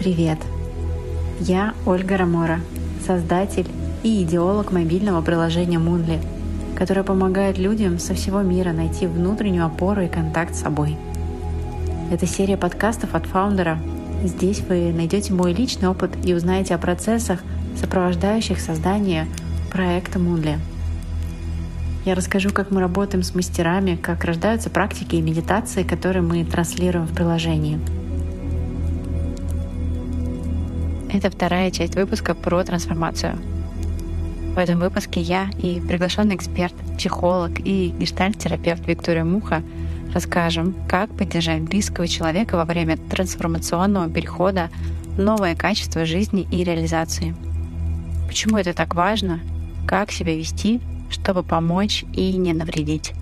Привет! Я Ольга Рамора, создатель и идеолог мобильного приложения Moonly, которое помогает людям со всего мира найти внутреннюю опору и контакт с собой. Это серия подкастов от фаундера. Здесь вы найдете мой личный опыт и узнаете о процессах, сопровождающих создание проекта Moonly. Я расскажу, как мы работаем с мастерами, как рождаются практики и медитации, которые мы транслируем в приложении – Это вторая часть выпуска про трансформацию. В этом выпуске я и приглашенный эксперт, психолог и гештальт-терапевт Виктория Муха расскажем, как поддержать близкого человека во время трансформационного перехода новое качество жизни и реализации. Почему это так важно, как себя вести, чтобы помочь и не навредить.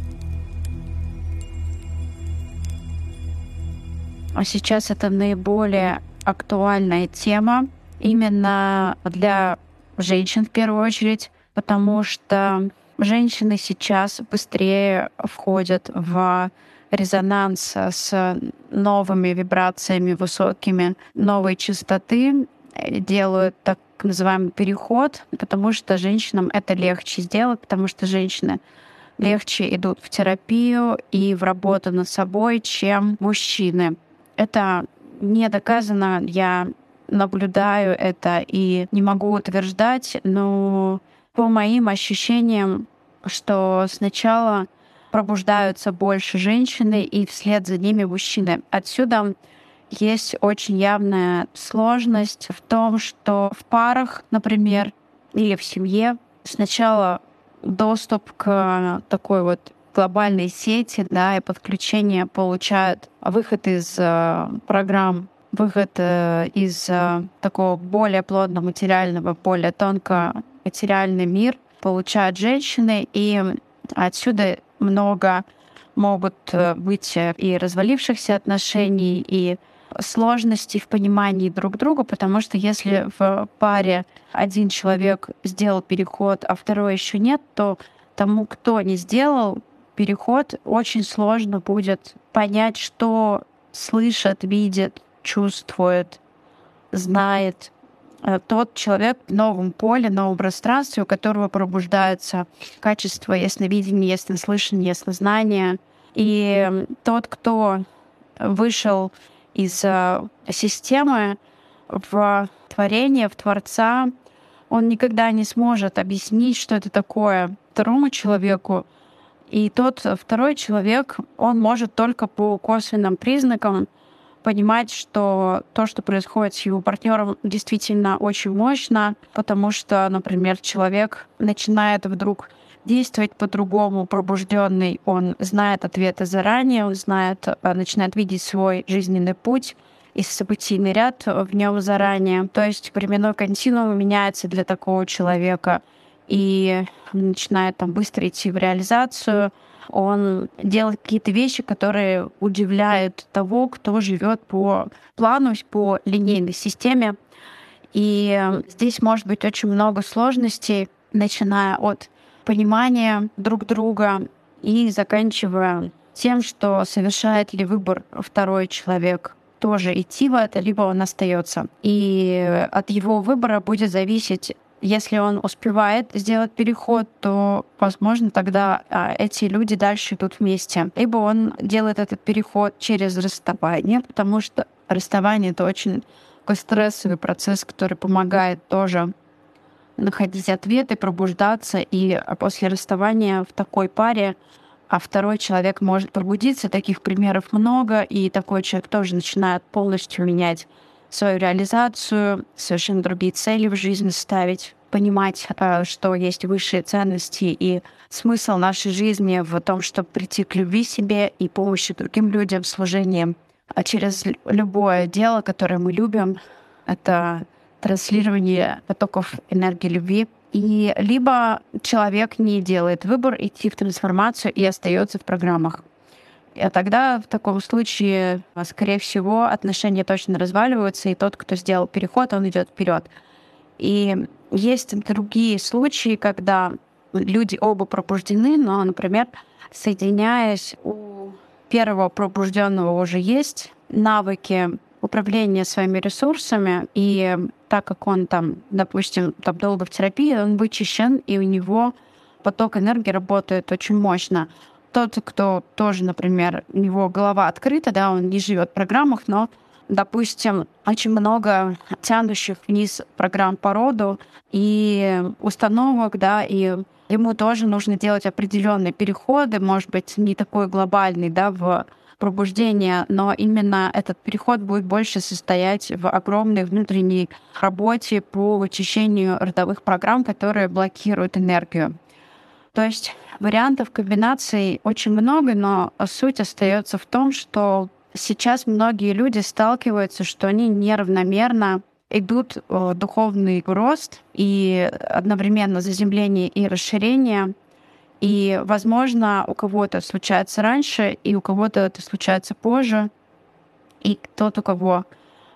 А сейчас это наиболее актуальная тема, именно для женщин в первую очередь, потому что женщины сейчас быстрее входят в резонанс с новыми вибрациями высокими, новой частоты, делают так называемый переход, потому что женщинам это легче сделать, потому что женщины легче идут в терапию и в работу над собой, чем мужчины. Это не доказано. Я наблюдаю это и не могу утверждать, но по моим ощущениям, что сначала пробуждаются больше женщины и вслед за ними мужчины. Отсюда есть очень явная сложность в том, что в парах, например, или в семье сначала доступ к такой вот глобальной сети, да, и подключение получают выход из э, программ выход э, из э, такого более плотного материального, более тонко материальный мир получают женщины, и отсюда много могут э, быть и развалившихся отношений, и сложностей в понимании друг друга, потому что если в паре один человек сделал переход, а второй еще нет, то тому, кто не сделал переход, очень сложно будет понять, что слышит, видит, чувствует, знает э, тот человек в новом поле, новом пространстве, у которого пробуждается качество ясновидения, яснослышания, яснознания. И тот, кто вышел из э, системы в творение, в Творца, он никогда не сможет объяснить, что это такое второму человеку. И тот второй человек, он может только по косвенным признакам понимать, что то, что происходит с его партнером, действительно очень мощно, потому что, например, человек начинает вдруг действовать по-другому, пробужденный, он знает ответы заранее, он знает, э, начинает видеть свой жизненный путь и событийный ряд в нем заранее. То есть временной континуум меняется для такого человека и начинает там быстро идти в реализацию, он делает какие-то вещи, которые удивляют того, кто живет по плану, по линейной системе. И здесь может быть очень много сложностей, начиная от понимания друг друга и заканчивая тем, что совершает ли выбор второй человек тоже идти в это, либо он остается. И от его выбора будет зависеть если он успевает сделать переход, то, возможно, тогда а, эти люди дальше идут вместе. Либо он делает этот переход через расставание, потому что расставание — это очень такой стрессовый процесс, который помогает тоже находить ответы, пробуждаться. И после расставания в такой паре а второй человек может пробудиться. Таких примеров много, и такой человек тоже начинает полностью менять свою реализацию, совершенно другие цели в жизни ставить, понимать, э, что есть высшие ценности и смысл нашей жизни в том, чтобы прийти к любви себе и помощи другим людям, служением. А через любое дело, которое мы любим, это транслирование потоков энергии любви. И либо человек не делает выбор идти в трансформацию и остается в программах. И тогда в таком случае, скорее всего, отношения точно разваливаются, и тот, кто сделал переход, он идет вперед. И есть другие случаи, когда люди оба пробуждены, но, например, соединяясь, у первого пробужденного уже есть навыки управление своими ресурсами, и так как он там, допустим, там долго в терапии, он вычищен, и у него поток энергии работает очень мощно. Тот, кто тоже, например, у него голова открыта, да, он не живет в программах, но, допустим, очень много тянущих вниз программ по роду и установок, да, и ему тоже нужно делать определенные переходы, может быть, не такой глобальный, да, в пробуждение, но именно этот переход будет больше состоять в огромной внутренней работе по вычищению родовых программ, которые блокируют энергию. То есть вариантов комбинаций очень много, но суть остается в том, что сейчас многие люди сталкиваются, что они неравномерно идут в духовный рост и одновременно заземление и расширение. И, возможно, у кого-то случается раньше, и у кого-то это случается позже. И тот, у кого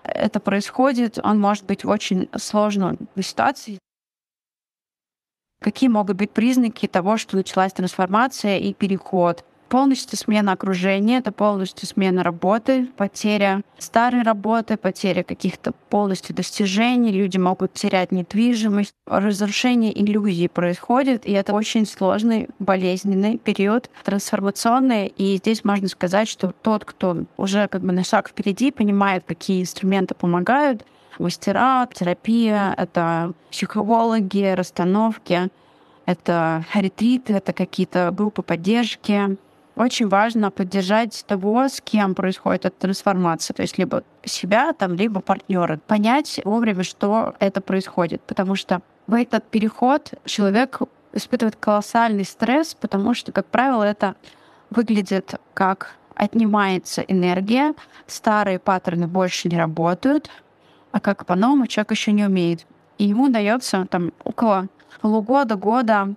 это происходит, он может быть в очень сложной ситуации. Какие могут быть признаки того, что началась трансформация и переход? Полностью смена окружения, это полностью смена работы, потеря старой работы, потеря каких-то полностью достижений, люди могут терять недвижимость, разрушение иллюзий происходит, и это очень сложный, болезненный период, трансформационный, и здесь можно сказать, что тот, кто уже как бы на шаг впереди, понимает, какие инструменты помогают, мастера, терапия, это психологи, расстановки, это ретриты, это какие-то группы поддержки. Очень важно поддержать того, с кем происходит эта трансформация, то есть либо себя, там, либо партнера. Понять вовремя, что это происходит, потому что в этот переход человек испытывает колоссальный стресс, потому что, как правило, это выглядит как отнимается энергия, старые паттерны больше не работают, а как по-новому человек еще не умеет. И ему дается там около полугода, года,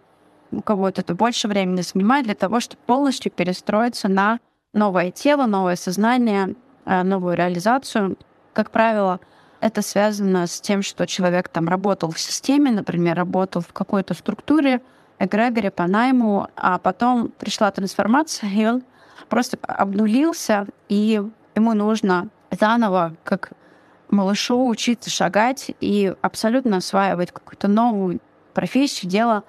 у кого-то это больше времени занимает для того, чтобы полностью перестроиться на новое тело, новое сознание, э, новую реализацию. Как правило, это связано с тем, что человек там работал в системе, например, работал в какой-то структуре, эгрегоре по найму, а потом пришла трансформация, и он просто обнулился, и ему нужно заново, как малышу учиться шагать и абсолютно осваивать какую-то новую профессию, дело.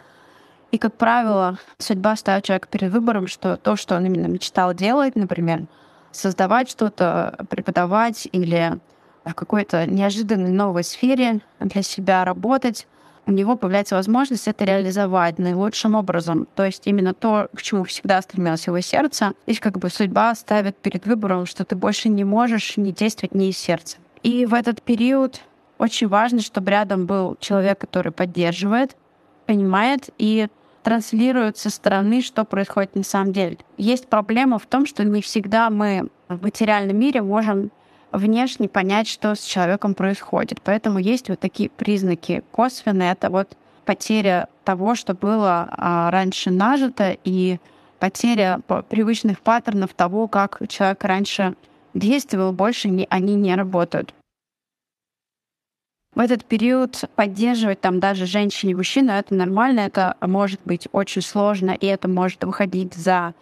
И, как правило, судьба ставит человека перед выбором, что то, что он именно мечтал делать, например, создавать что-то, преподавать или в какой-то неожиданной новой сфере для себя работать, у него появляется возможность это реализовать наилучшим образом. То есть именно то, к чему всегда стремилось его сердце. Здесь как бы судьба ставит перед выбором, что ты больше не можешь не действовать не из сердца. И в этот период очень важно, чтобы рядом был человек, который поддерживает, понимает и транслирует со стороны, что происходит на самом деле. Есть проблема в том, что не всегда мы в материальном мире можем внешне понять, что с человеком происходит. Поэтому есть вот такие признаки косвенные. Это вот потеря того, что было а, раньше нажито, и потеря привычных паттернов того, как человек раньше действовал, больше не, они не работают. В этот период поддерживать там даже женщине и мужчину это нормально, это может быть очень сложно, и это может выходить за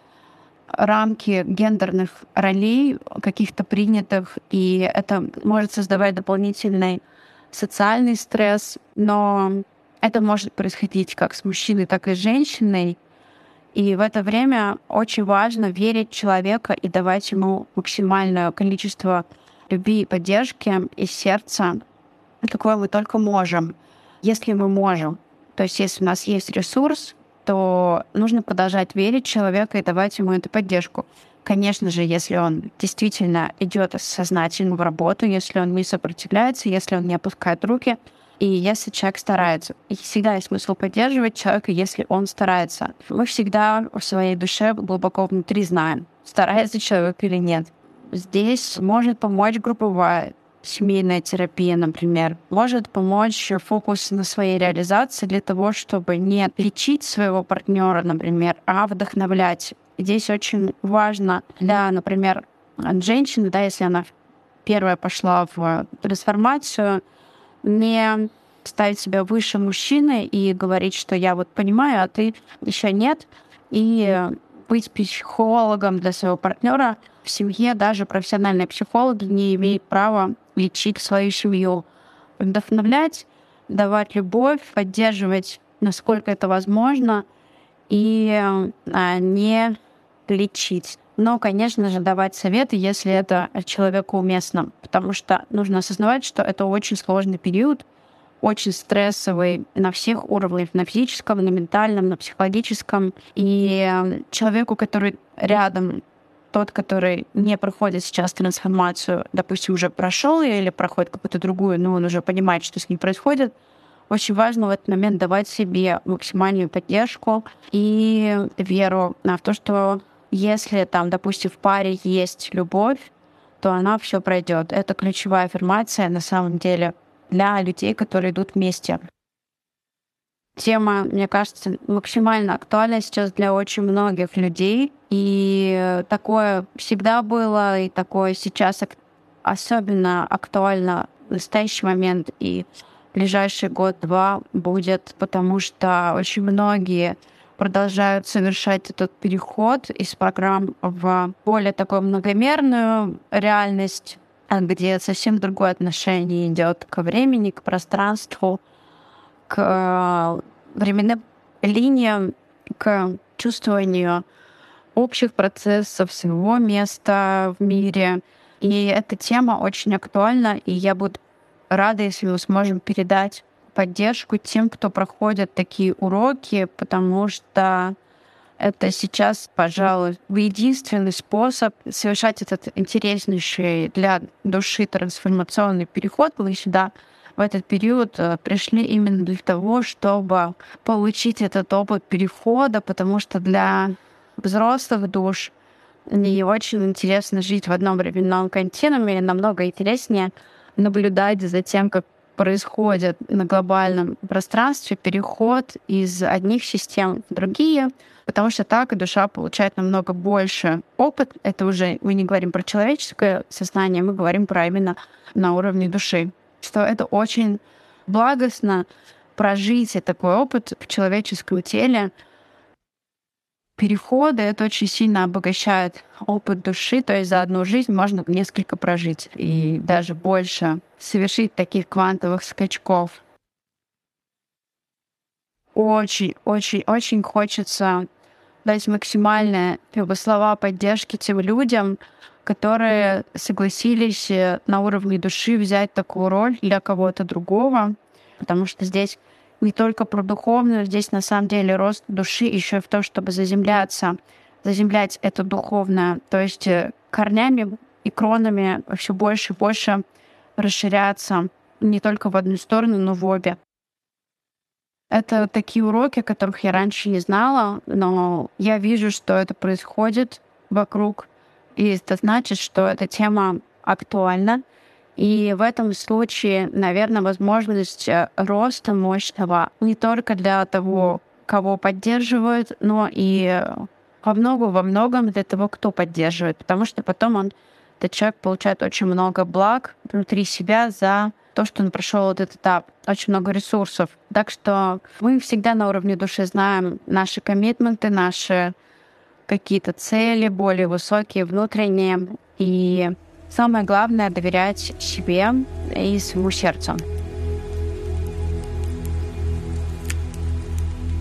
рамки гендерных ролей, каких-то принятых, и это может создавать дополнительный социальный стресс, но это может происходить как с мужчиной, так и с женщиной. И в это время очень важно верить в человека и давать ему максимальное количество любви и поддержки из сердца, какое мы только можем, если мы можем. То есть если у нас есть ресурс, то нужно продолжать верить в человека и давать ему эту поддержку. Конечно же, если он действительно идет сознательно в работу, если он не сопротивляется, если он не опускает руки — и если человек старается, и всегда есть смысл поддерживать человека, если он старается. Мы всегда в своей душе глубоко внутри знаем, старается человек или нет. Здесь может помочь групповая семейная терапия, например, может помочь фокус на своей реализации для того, чтобы не лечить своего партнера, например, а вдохновлять. Здесь очень важно для, например, женщины, да, если она первая пошла в трансформацию, не ставить себя выше мужчины и говорить, что я вот понимаю, а ты еще нет. И быть психологом для своего партнера в семье даже профессиональные психологи не имеют права лечить свою семью. Вдохновлять, давать любовь, поддерживать, насколько это возможно, и а, не лечить. Но, конечно же, давать советы, если это человеку уместно, потому что нужно осознавать, что это очень сложный период, очень стрессовый на всех уровнях, на физическом, на ментальном, на психологическом. И человеку, который рядом, тот, который не проходит сейчас трансформацию, допустим, уже прошел или проходит какую-то другую, но он уже понимает, что с ним происходит, очень важно в этот момент давать себе максимальную поддержку и веру в то, что если там, допустим, в паре есть любовь, то она все пройдет. Это ключевая аффирмация на самом деле для людей, которые идут вместе. Тема, мне кажется, максимально актуальна сейчас для очень многих людей. И такое всегда было, и такое сейчас особенно актуально в настоящий момент и ближайший год-два будет, потому что очень многие продолжают совершать этот переход из программ в более такую многомерную реальность, где совсем другое отношение идет к времени, к пространству, к э, временным линиям, к чувствованию общих процессов, своего места в мире. И эта тема очень актуальна, и я буду рада, если мы сможем передать поддержку тем, кто проходит такие уроки, потому что это сейчас, пожалуй, единственный способ совершать этот интереснейший для души трансформационный переход. Вы сюда в этот период э, пришли именно для того, чтобы получить этот опыт перехода, потому что для взрослых душ не очень интересно жить в одном временном континууме, намного интереснее наблюдать за тем, как происходит на глобальном пространстве переход из одних систем в другие, потому что так душа получает намного больше опыт. Это уже мы не говорим про человеческое сознание, мы говорим про именно на уровне души. Что это очень благостно прожить такой опыт в человеческом теле, переходы, это очень сильно обогащает опыт души, то есть за одну жизнь можно несколько прожить и даже больше совершить таких квантовых скачков. Очень, очень, очень хочется дать максимальные как слова поддержки тем людям, которые согласились э, на уровне души взять такую роль для кого-то другого, потому что здесь не только про духовную, здесь на самом деле рост души еще и в том, чтобы заземляться, заземлять это духовное, то есть э, корнями и кронами все больше и больше расширяться не только в одну сторону, но в обе. Это такие уроки, которых я раньше не знала, но я вижу, что это происходит вокруг, и это значит, что эта тема актуальна, и в этом случае, наверное, возможность э, роста мощного не только для того, кого поддерживают, но и во многом, во многом для того, кто поддерживает. Потому что потом он, этот человек получает очень много благ внутри себя за то, что он прошел этот этап, очень много ресурсов. Так что мы всегда на уровне души знаем наши коммитменты, наши какие-то цели более высокие, внутренние. И Самое главное — доверять себе и своему сердцу.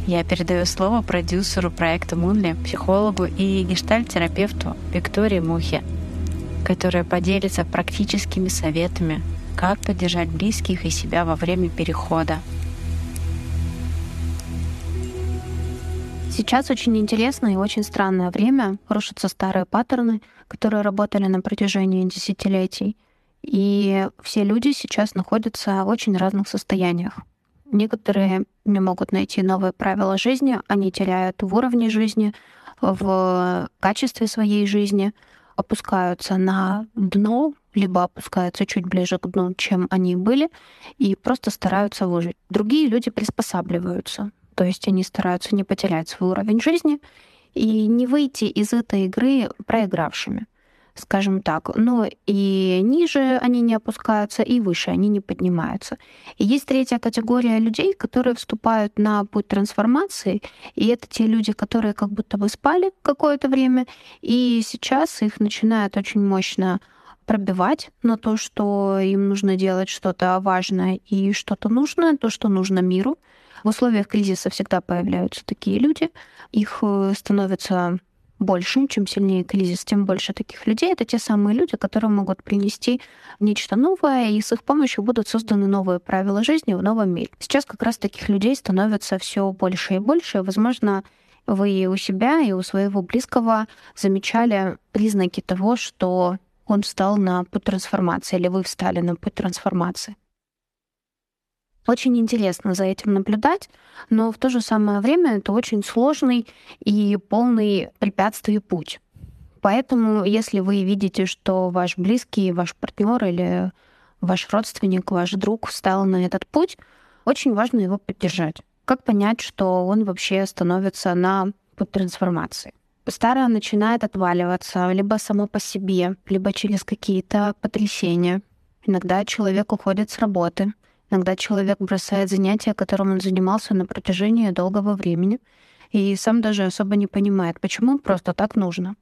Я передаю слово продюсеру проекта Мунли, психологу и гештальт-терапевту Виктории Мухе, которая поделится практическими советами, как поддержать близких и себя во время перехода. Сейчас очень интересное и очень странное время. Рушатся старые паттерны, которые работали на протяжении десятилетий. И все люди сейчас находятся в очень разных состояниях. Некоторые не могут найти новые правила жизни, они теряют в уровне жизни, в качестве своей жизни, опускаются на дно, либо опускаются чуть ближе к дну, чем они были, и просто стараются выжить. Другие люди приспосабливаются. То есть они стараются не потерять свой уровень жизни и не выйти из этой игры проигравшими. скажем так. Но и ниже они не опускаются, и выше они не поднимаются. И есть третья категория людей, которые вступают на путь трансформации, и это те люди, которые как будто бы спали какое-то время, и сейчас их начинают очень мощно пробивать на то, что им нужно делать что-то важное и что-то нужное, то, что нужно миру. В условиях кризиса всегда появляются такие люди. Их э, становится больше, чем сильнее кризис, тем больше таких людей. Это те самые люди, которые могут принести нечто новое, и с их помощью будут созданы новые правила жизни в новом мире. Сейчас как раз таких людей становится все больше и больше. Возможно, вы у себя и у своего близкого замечали признаки того, что он встал на путь трансформации, или вы встали на путь трансформации. Очень интересно за этим наблюдать, но в то же самое время это очень сложный и полный препятствий путь. Поэтому, если вы видите, что ваш близкий, ваш партнер или ваш родственник, ваш друг встал на этот путь, очень важно его поддержать. Как понять, что он вообще становится на путь трансформации? Старое начинает отваливаться либо само по себе, либо через какие-то потрясения. Иногда человек уходит с работы, Иногда человек бросает занятия, которым он занимался на протяжении долгого времени, и сам даже особо не понимает, почему просто так нужно.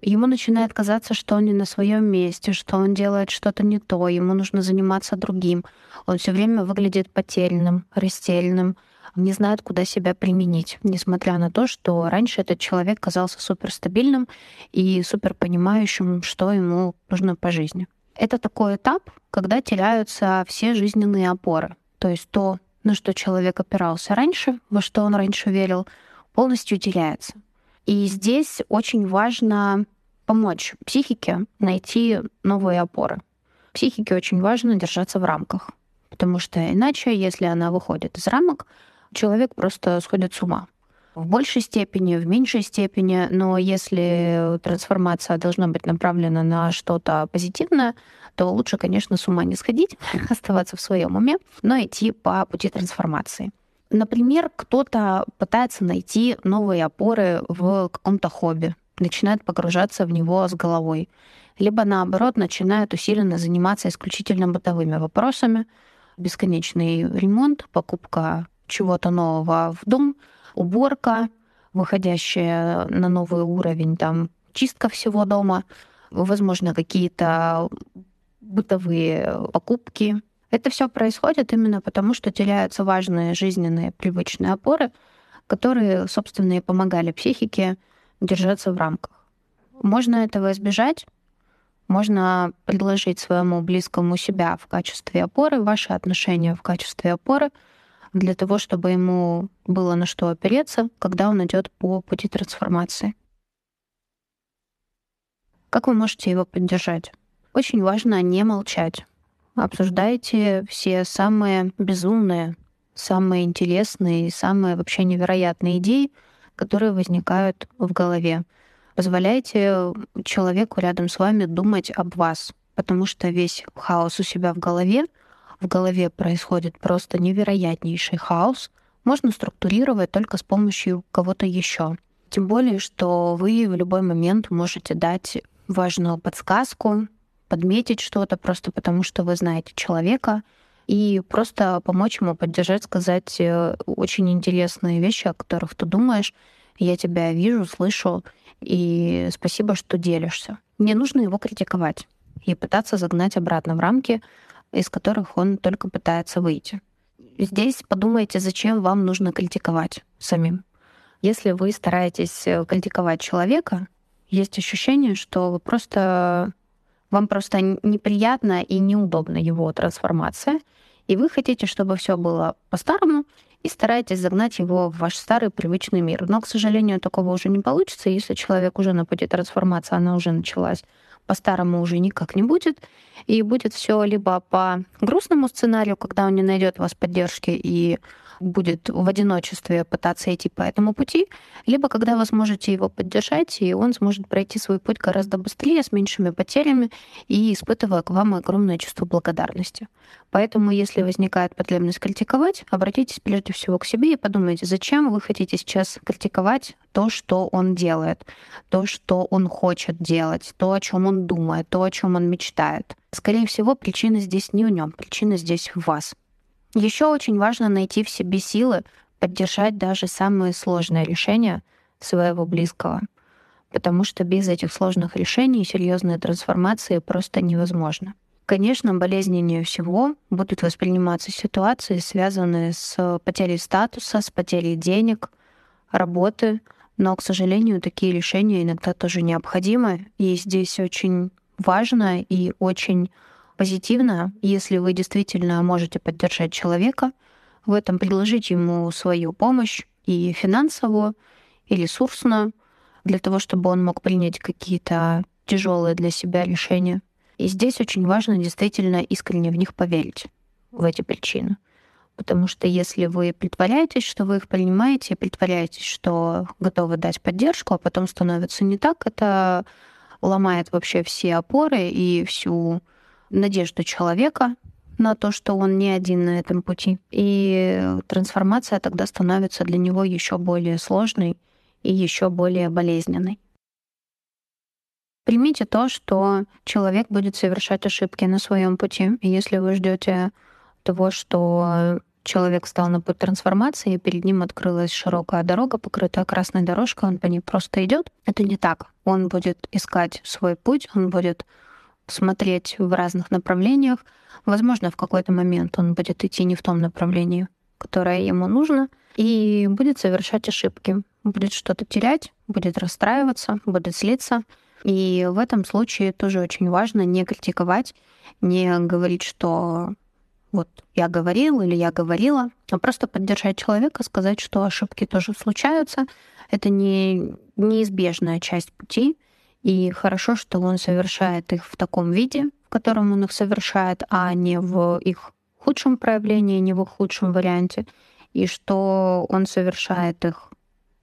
Ему начинает казаться, что он не на своем месте, что он делает что-то не то, ему нужно заниматься другим. Он все время выглядит потерянным, растерянным, не знает, куда себя применить, несмотря на то, что раньше этот человек казался суперстабильным и супер понимающим, что ему нужно по жизни. Это такой этап, когда теряются все жизненные опоры. То есть то, на что человек опирался раньше, во что он раньше верил, полностью теряется. И здесь очень важно помочь психике найти новые опоры. Психике очень важно держаться в рамках, потому что иначе, если она выходит из рамок, человек просто сходит с ума в большей степени, в меньшей степени, но если трансформация должна быть направлена на что-то позитивное, то лучше, конечно, с ума не сходить, оставаться в своем уме, но идти по пути трансформации. Например, кто-то пытается найти новые опоры в каком-то хобби, начинает погружаться в него с головой, либо наоборот начинает усиленно заниматься исключительно бытовыми вопросами, бесконечный ремонт, покупка чего-то нового в дом — уборка, выходящая на новый уровень, там чистка всего дома, возможно, какие-то бытовые покупки. Это все происходит именно потому, что теряются важные жизненные привычные опоры, которые, собственно, и помогали психике держаться в рамках. Можно этого избежать, можно предложить своему близкому себя в качестве опоры, ваши отношения в качестве опоры — для того, чтобы ему было на что опереться, когда он идет по пути трансформации. Как вы можете его поддержать? Очень важно не молчать. Обсуждайте все самые безумные, самые интересные и самые вообще невероятные идеи, которые возникают в голове. Позволяйте человеку рядом с вами думать об вас, потому что весь хаос у себя в голове — в голове происходит просто невероятнейший хаос, можно структурировать только с помощью кого-то еще. Тем более, что вы в любой момент можете дать важную подсказку, подметить что-то просто потому, что вы знаете человека, и просто помочь ему поддержать, сказать э, очень интересные вещи, о которых ты думаешь. Я тебя вижу, слышу, и спасибо, что делишься. Не нужно его критиковать и пытаться загнать обратно в рамки, из которых он только пытается выйти. Здесь подумайте, зачем вам нужно критиковать самим. Если вы стараетесь э, критиковать человека, есть ощущение, что вы просто вам просто неприятно и неудобно его трансформация, и вы хотите, чтобы все было по-старому, и стараетесь загнать его в ваш старый привычный мир. Но, к сожалению, такого уже не получится, если человек уже на пути трансформации, она уже началась по-старому уже никак не будет. И будет все либо по грустному сценарию, когда он не найдет вас поддержки и будет в одиночестве пытаться идти по этому пути, либо когда вы сможете его поддержать, и он сможет пройти свой путь гораздо быстрее, с меньшими потерями и испытывая к вам огромное чувство благодарности. Поэтому, если возникает потребность критиковать, обратитесь прежде всего к себе и подумайте, зачем вы хотите сейчас критиковать то, что он делает, то, что он хочет делать, то, о чем он думает, то, о чем он мечтает. Скорее всего, причина здесь не в нем, причина здесь в вас. Еще очень важно найти в себе силы поддержать даже самые сложные решения своего близкого, потому что без этих сложных решений серьезные трансформации просто невозможно. Конечно, болезненнее всего будут восприниматься ситуации, связанные с потерей статуса, с потерей денег, работы, но, к сожалению, такие решения иногда тоже необходимы. И здесь очень важно и очень позитивно, если вы действительно можете поддержать человека в этом, предложить ему свою помощь и финансовую, и ресурсную, для того, чтобы он мог принять какие-то тяжелые для себя решения. И здесь очень важно действительно искренне в них поверить, в эти причины. Потому что если вы притворяетесь, что вы их принимаете, притворяетесь, что готовы дать поддержку, а потом становится не так, это ломает вообще все опоры и всю надежду человека на то, что он не один на этом пути. И трансформация тогда становится для него еще более сложной и еще более болезненной. Примите то, что человек будет совершать ошибки на своем пути. И если вы ждете того, что человек встал на путь трансформации, и перед ним открылась широкая дорога, покрытая красной дорожкой, он по ней просто идет. Это не так. Он будет искать свой путь, он будет смотреть в разных направлениях. Возможно, в какой-то момент он будет идти не в том направлении, которое ему нужно, и будет совершать ошибки. Будет что-то терять, будет расстраиваться, будет злиться. И в этом случае тоже очень важно не критиковать, не говорить, что вот я говорил или я говорила, а просто поддержать человека, сказать, что ошибки тоже случаются. Это не неизбежная часть пути, и хорошо, что он совершает их в таком виде, в котором он их совершает, а не в их худшем проявлении, не в их худшем варианте, и что он совершает их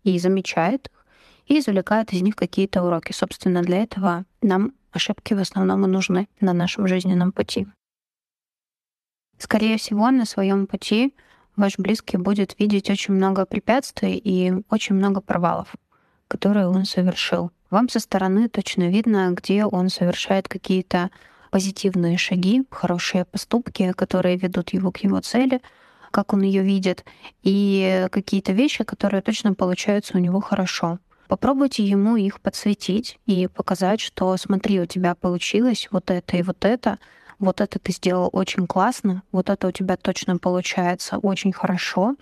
и замечает их, и извлекает из них какие-то уроки. Собственно, для этого нам ошибки в основном и нужны на нашем жизненном пути. Скорее всего, на своем пути ваш близкий будет видеть очень много препятствий и очень много провалов, которые он совершил. Вам со стороны точно видно, где он совершает какие-то позитивные шаги, хорошие поступки, которые ведут его к его цели, как он ее видит, и какие-то вещи, которые точно получаются у него хорошо. Попробуйте ему их подсветить и показать, что смотри, у тебя получилось вот это и вот это, вот это ты сделал очень классно, вот это у тебя точно получается очень хорошо,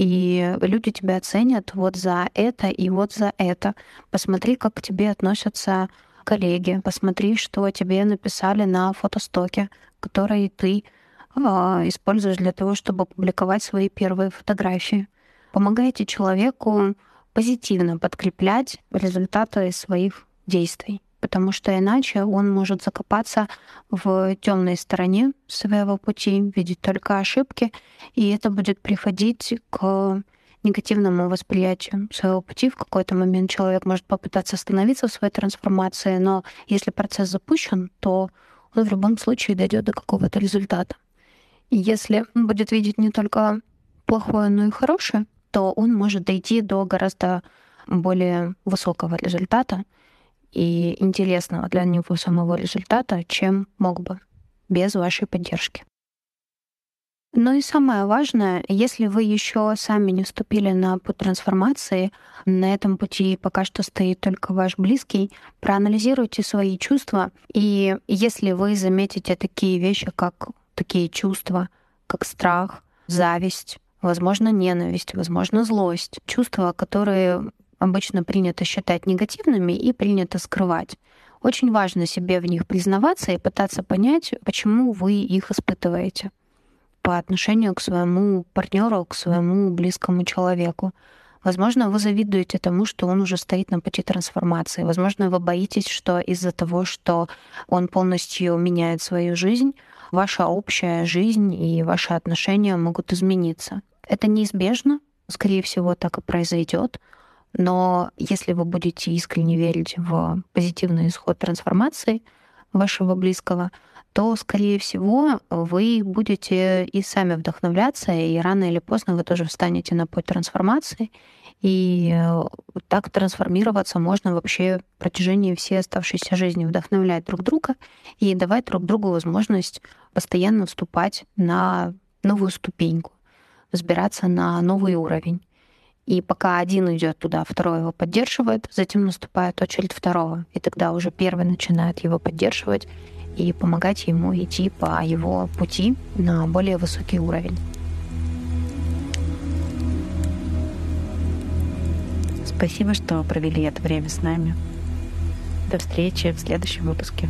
и люди тебя оценят вот за это и вот за это. Посмотри, как к тебе относятся коллеги, посмотри, что тебе написали на фотостоке, который ты э, используешь для того, чтобы публиковать свои первые фотографии. Помогайте человеку позитивно подкреплять результаты своих действий потому что иначе он может закопаться в темной стороне своего пути, видеть только ошибки, и это будет приходить к негативному восприятию своего пути. В какой-то момент человек может попытаться остановиться в своей трансформации, но если процесс запущен, то он в любом случае дойдет до какого-то результата. Если он будет видеть не только плохое, но и хорошее, то он может дойти до гораздо более высокого результата, и интересного для него самого результата, чем мог бы без вашей поддержки. Ну и самое важное, если вы еще сами не вступили на путь трансформации, на этом пути пока что стоит только ваш близкий, проанализируйте свои чувства, и если вы заметите такие вещи, как такие чувства, как страх, зависть, возможно, ненависть, возможно, злость, чувства, которые обычно принято считать негативными и принято скрывать. Очень важно себе в них признаваться и пытаться понять, почему вы их испытываете по отношению к своему партнеру, к своему близкому человеку. Возможно, вы завидуете тому, что он уже стоит на пути трансформации. Возможно, вы боитесь, что из-за того, что он полностью меняет свою жизнь, ваша общая жизнь и ваши отношения могут измениться. Это неизбежно, скорее всего, так и произойдет. Но если вы будете искренне верить в позитивный исход трансформации вашего близкого, то, скорее всего, вы будете и сами вдохновляться, и рано или поздно вы тоже встанете на путь трансформации. И э, так трансформироваться можно вообще в протяжении всей оставшейся жизни, вдохновлять друг друга и давать друг другу возможность постоянно вступать на новую ступеньку, взбираться на новый уровень. И пока один идет туда, второй его поддерживает, затем наступает очередь второго. И тогда уже первый начинает его поддерживать и помогать ему идти по его пути на более высокий уровень. Спасибо, что провели это время с нами. До встречи в следующем выпуске.